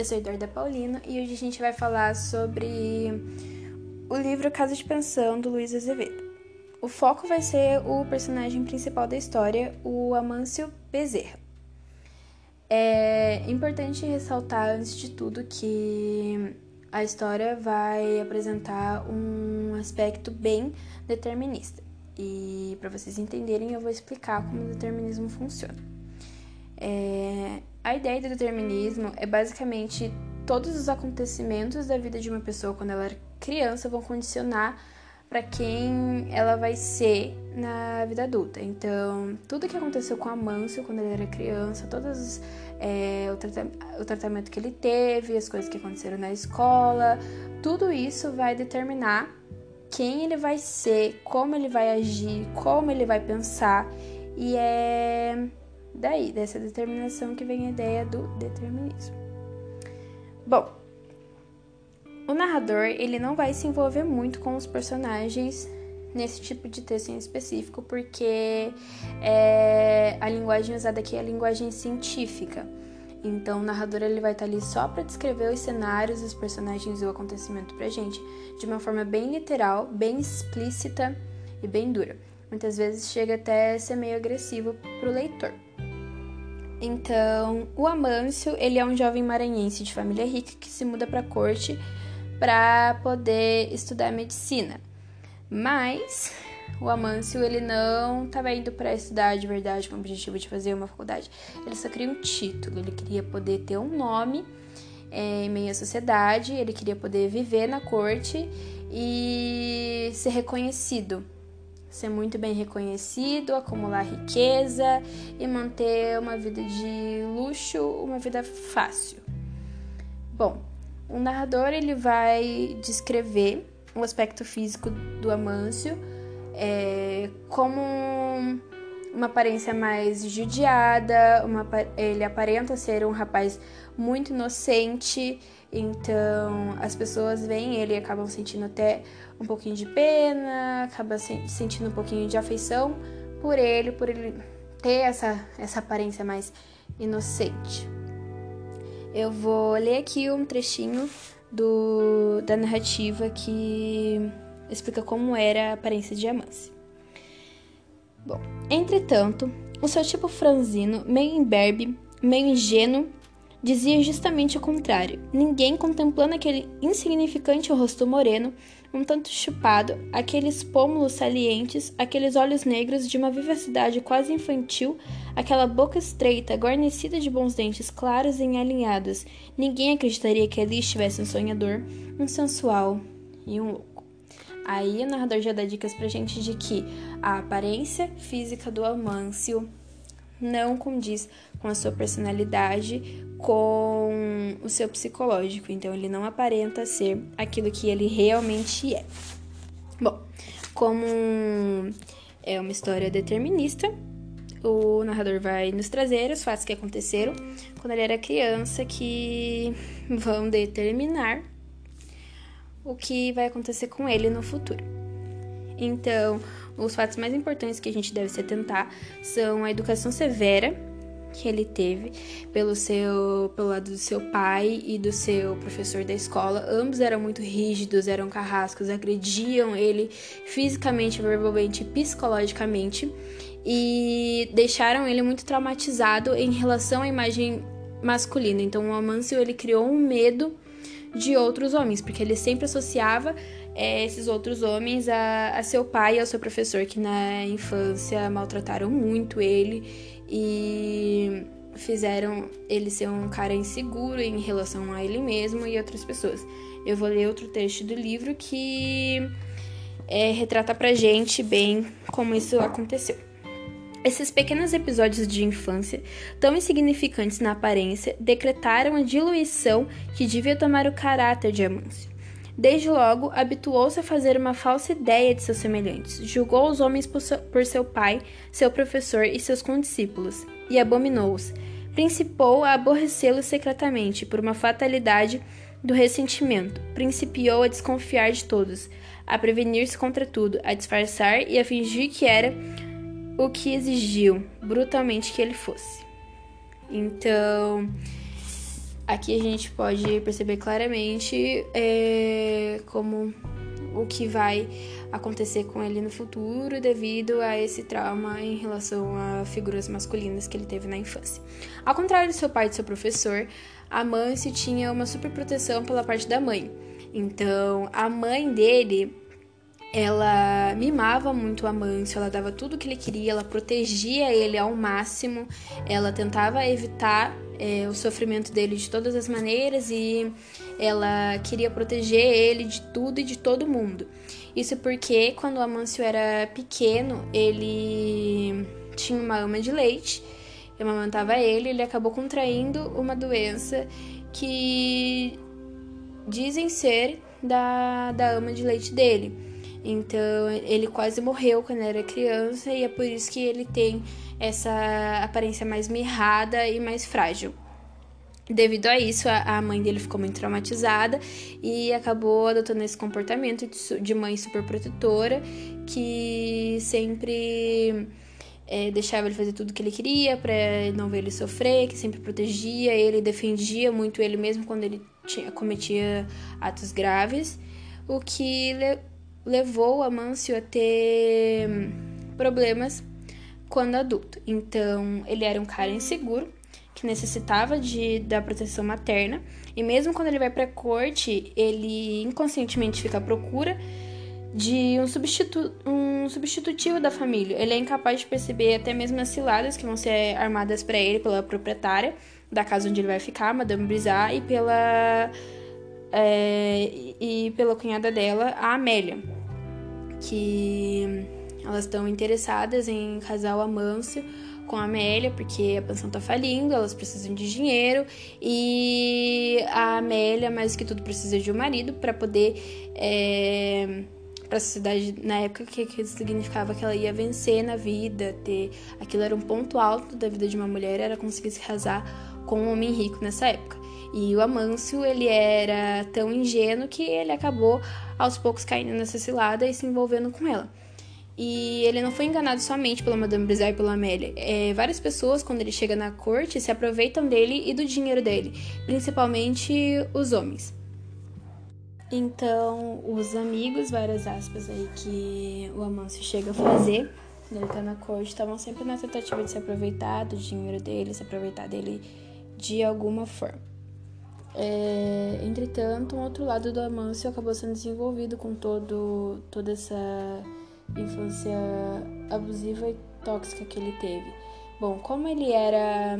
eu sou Eduarda Paulino e hoje a gente vai falar sobre o livro Casa de Pensão do Luiz Azevedo. O foco vai ser o personagem principal da história, o Amâncio Bezerra. É importante ressaltar, antes de tudo, que a história vai apresentar um aspecto bem determinista. E para vocês entenderem, eu vou explicar como o determinismo funciona. É, a ideia do determinismo é basicamente todos os acontecimentos da vida de uma pessoa quando ela era criança vão condicionar para quem ela vai ser na vida adulta. Então, tudo que aconteceu com a Manso quando ele era criança, todos é, o, o tratamento que ele teve, as coisas que aconteceram na escola, tudo isso vai determinar quem ele vai ser, como ele vai agir, como ele vai pensar. E é daí, dessa determinação, que vem a ideia do determinismo. Bom, o narrador ele não vai se envolver muito com os personagens nesse tipo de texto em específico, porque é, a linguagem usada aqui é a linguagem científica. Então, o narrador ele vai estar ali só para descrever os cenários, os personagens e o acontecimento para gente de uma forma bem literal, bem explícita e bem dura. Muitas vezes chega até a ser meio agressivo para o leitor. Então, o Amâncio, ele é um jovem maranhense de família rica que se muda para a corte para poder estudar medicina. Mas o Amâncio ele não estava indo para estudar de verdade com o objetivo de fazer uma faculdade. Ele só queria um título, ele queria poder ter um nome é, em meio à sociedade, ele queria poder viver na corte e ser reconhecido. Ser muito bem reconhecido, acumular riqueza e manter uma vida de luxo, uma vida fácil. Bom, o narrador ele vai descrever o aspecto físico do Amâncio é, como uma aparência mais judiada, uma, ele aparenta ser um rapaz muito inocente, então as pessoas veem ele e acabam sentindo até um pouquinho de pena, acabam sentindo um pouquinho de afeição por ele, por ele ter essa, essa aparência mais inocente. Eu vou ler aqui um trechinho do, da narrativa que explica como era a aparência de Amance. Bom, entretanto, o seu tipo franzino, meio imberbe, meio ingênuo, dizia justamente o contrário. Ninguém contemplando aquele insignificante rosto moreno, um tanto chupado, aqueles pômulos salientes, aqueles olhos negros de uma vivacidade quase infantil, aquela boca estreita, guarnecida de bons dentes claros e alinhados, ninguém acreditaria que ali estivesse um sonhador, um sensual e um louco. Aí o narrador já dá dicas pra gente de que a aparência física do Amâncio não condiz com a sua personalidade, com o seu psicológico. Então ele não aparenta ser aquilo que ele realmente é. Bom, como é uma história determinista, o narrador vai nos trazer os fatos que aconteceram quando ele era criança que vão determinar o que vai acontecer com ele no futuro. Então, os fatos mais importantes que a gente deve se atentar são a educação severa que ele teve pelo seu pelo lado do seu pai e do seu professor da escola. Ambos eram muito rígidos, eram carrascos, agrediam ele fisicamente, verbalmente, psicologicamente e deixaram ele muito traumatizado em relação à imagem masculina. Então, o Amâncio ele criou um medo de outros homens, porque ele sempre associava é, esses outros homens a, a seu pai e ao seu professor, que na infância maltrataram muito ele e fizeram ele ser um cara inseguro em relação a ele mesmo e outras pessoas. Eu vou ler outro texto do livro que é, retrata pra gente bem como isso aconteceu. Esses pequenos episódios de infância, tão insignificantes na aparência, decretaram a diluição que devia tomar o caráter de Amâncio. Desde logo, habituou-se a fazer uma falsa ideia de seus semelhantes, julgou os homens por seu pai, seu professor e seus condiscípulos, e abominou-os. Principou a aborrecê-los secretamente por uma fatalidade do ressentimento. Principiou a desconfiar de todos, a prevenir-se contra tudo, a disfarçar e a fingir que era o que exigiu brutalmente que ele fosse. Então, aqui a gente pode perceber claramente é, como o que vai acontecer com ele no futuro devido a esse trauma em relação a figuras masculinas que ele teve na infância. Ao contrário de seu pai e de seu professor, a Mance tinha uma super proteção pela parte da mãe. Então, a mãe dele ela mimava muito o Amâncio, ela dava tudo o que ele queria, ela protegia ele ao máximo, ela tentava evitar é, o sofrimento dele de todas as maneiras e ela queria proteger ele de tudo e de todo mundo. Isso porque quando o Amâncio era pequeno, ele tinha uma ama de leite, amamantava ele, ele acabou contraindo uma doença que dizem ser da, da ama de leite dele. Então ele quase morreu quando era criança e é por isso que ele tem essa aparência mais mirrada e mais frágil. Devido a isso, a mãe dele ficou muito traumatizada e acabou adotando esse comportamento de mãe super protetora que sempre é, deixava ele fazer tudo que ele queria para não ver ele sofrer, que sempre protegia ele, defendia muito ele mesmo quando ele tinha, cometia atos graves, o que levou Amâncio a ter problemas quando adulto. Então, ele era um cara inseguro, que necessitava de, da proteção materna, e mesmo quando ele vai para a corte, ele inconscientemente fica à procura de um, substitu um substitutivo da família. Ele é incapaz de perceber até mesmo as ciladas que vão ser armadas para ele pela proprietária da casa onde ele vai ficar, Madame Brizard, e pela é, e pela cunhada dela, a Amélia, que elas estão interessadas em casar o Amâncio com a Amélia, porque a pensão tá falindo, elas precisam de dinheiro e a Amélia, mais que tudo, precisa de um marido para poder. É, para a sociedade na época que significava que ela ia vencer na vida, ter aquilo era um ponto alto da vida de uma mulher, era conseguir se casar com um homem rico nessa época. E o Amâncio, ele era tão ingênuo que ele acabou aos poucos caindo nessa cilada e se envolvendo com ela. E ele não foi enganado somente pela Madame Brizard e pela Amélia. É, várias pessoas, quando ele chega na corte, se aproveitam dele e do dinheiro dele, principalmente os homens. Então, os amigos, várias aspas aí, que o Amâncio chega a fazer quando ele tá na corte, estavam sempre na tentativa de se aproveitar do dinheiro dele, se aproveitar dele de alguma forma. É, entretanto, um outro lado do Amâncio acabou sendo desenvolvido com todo, toda essa infância abusiva e tóxica que ele teve. Bom, como ele era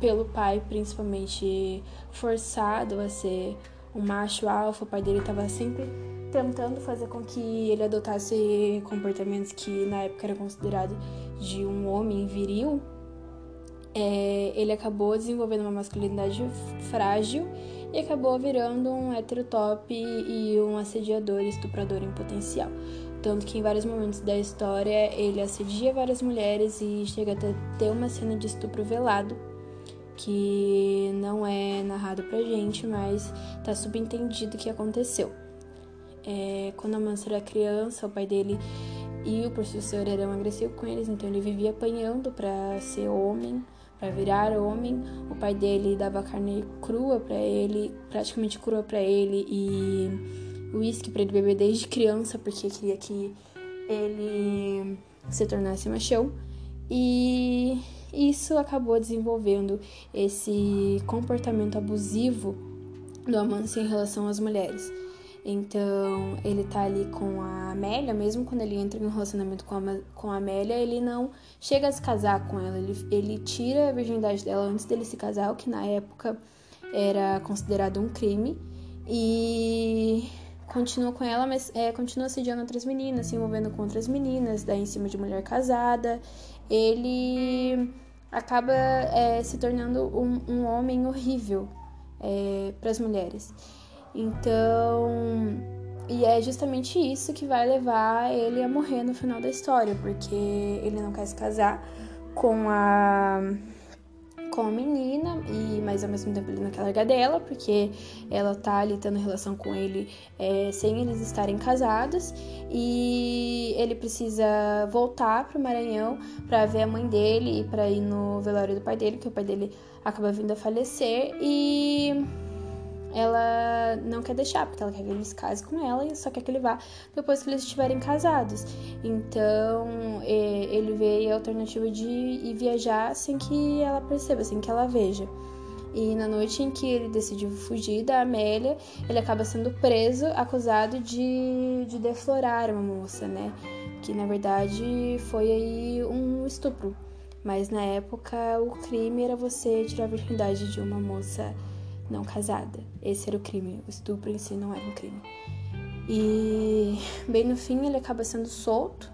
pelo pai principalmente forçado a ser um macho alfa, o pai dele estava sempre tentando fazer com que ele adotasse comportamentos que na época era considerado de um homem viril, é, ele acabou desenvolvendo uma masculinidade frágil e acabou virando um heterotop e um assediador e estuprador em potencial. Tanto que em vários momentos da história ele assedia várias mulheres e chega até ter uma cena de estupro velado, que não é narrado pra gente, mas tá subentendido que aconteceu. É, quando a Mansa era criança, o pai dele e o professor eram agressivos com eles, então ele vivia apanhando para ser homem para virar homem. O pai dele dava carne crua para ele, praticamente crua para ele e uísque para ele beber desde criança porque queria que ele se tornasse machão. E isso acabou desenvolvendo esse comportamento abusivo do Amâncio em relação às mulheres. Então, ele tá ali com a Amélia, mesmo quando ele entra em um relacionamento com a, com a Amélia, ele não chega a se casar com ela. Ele, ele tira a virgindade dela antes dele se casar, o que na época era considerado um crime. E continua com ela, mas é, continua assediando outras meninas, se envolvendo com outras meninas, daí em cima de mulher casada. Ele acaba é, se tornando um, um homem horrível é, para as mulheres. Então, e é justamente isso que vai levar ele a morrer no final da história, porque ele não quer se casar com a com a menina, e mas ao mesmo tempo ele não quer largar dela, porque ela tá ali tendo relação com ele é, sem eles estarem casados. E ele precisa voltar pro Maranhão para ver a mãe dele e para ir no velório do pai dele, que o pai dele acaba vindo a falecer. E ela não quer deixar, porque ela quer que ele se case com ela e só quer que ele vá depois que eles estiverem casados. Então ele vê a alternativa de ir viajar sem que ela perceba, sem que ela veja. E na noite em que ele decidiu fugir da Amélia, ele acaba sendo preso, acusado de, de deflorar uma moça, né? Que na verdade foi aí um estupro. Mas na época o crime era você tirar a virgindade de uma moça não casada. Esse era o crime. O estupro em si não era um crime. E bem no fim ele acaba sendo solto,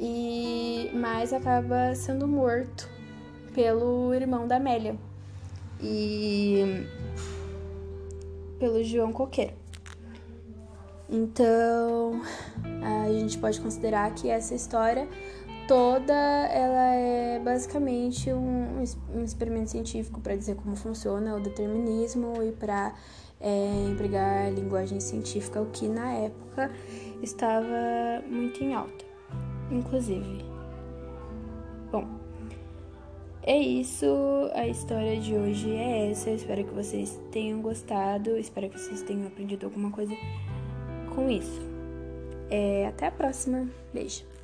e mas acaba sendo morto pelo irmão da Amélia e pelo João Coqueiro. Então a gente pode considerar que essa história toda ela é basicamente um, um experimento científico para dizer como funciona o determinismo e para é, empregar linguagem científica, o que na época estava muito em alta, inclusive. Bom, é isso, a história de hoje é essa. Eu espero que vocês tenham gostado, espero que vocês tenham aprendido alguma coisa com isso. É, até a próxima, beijo.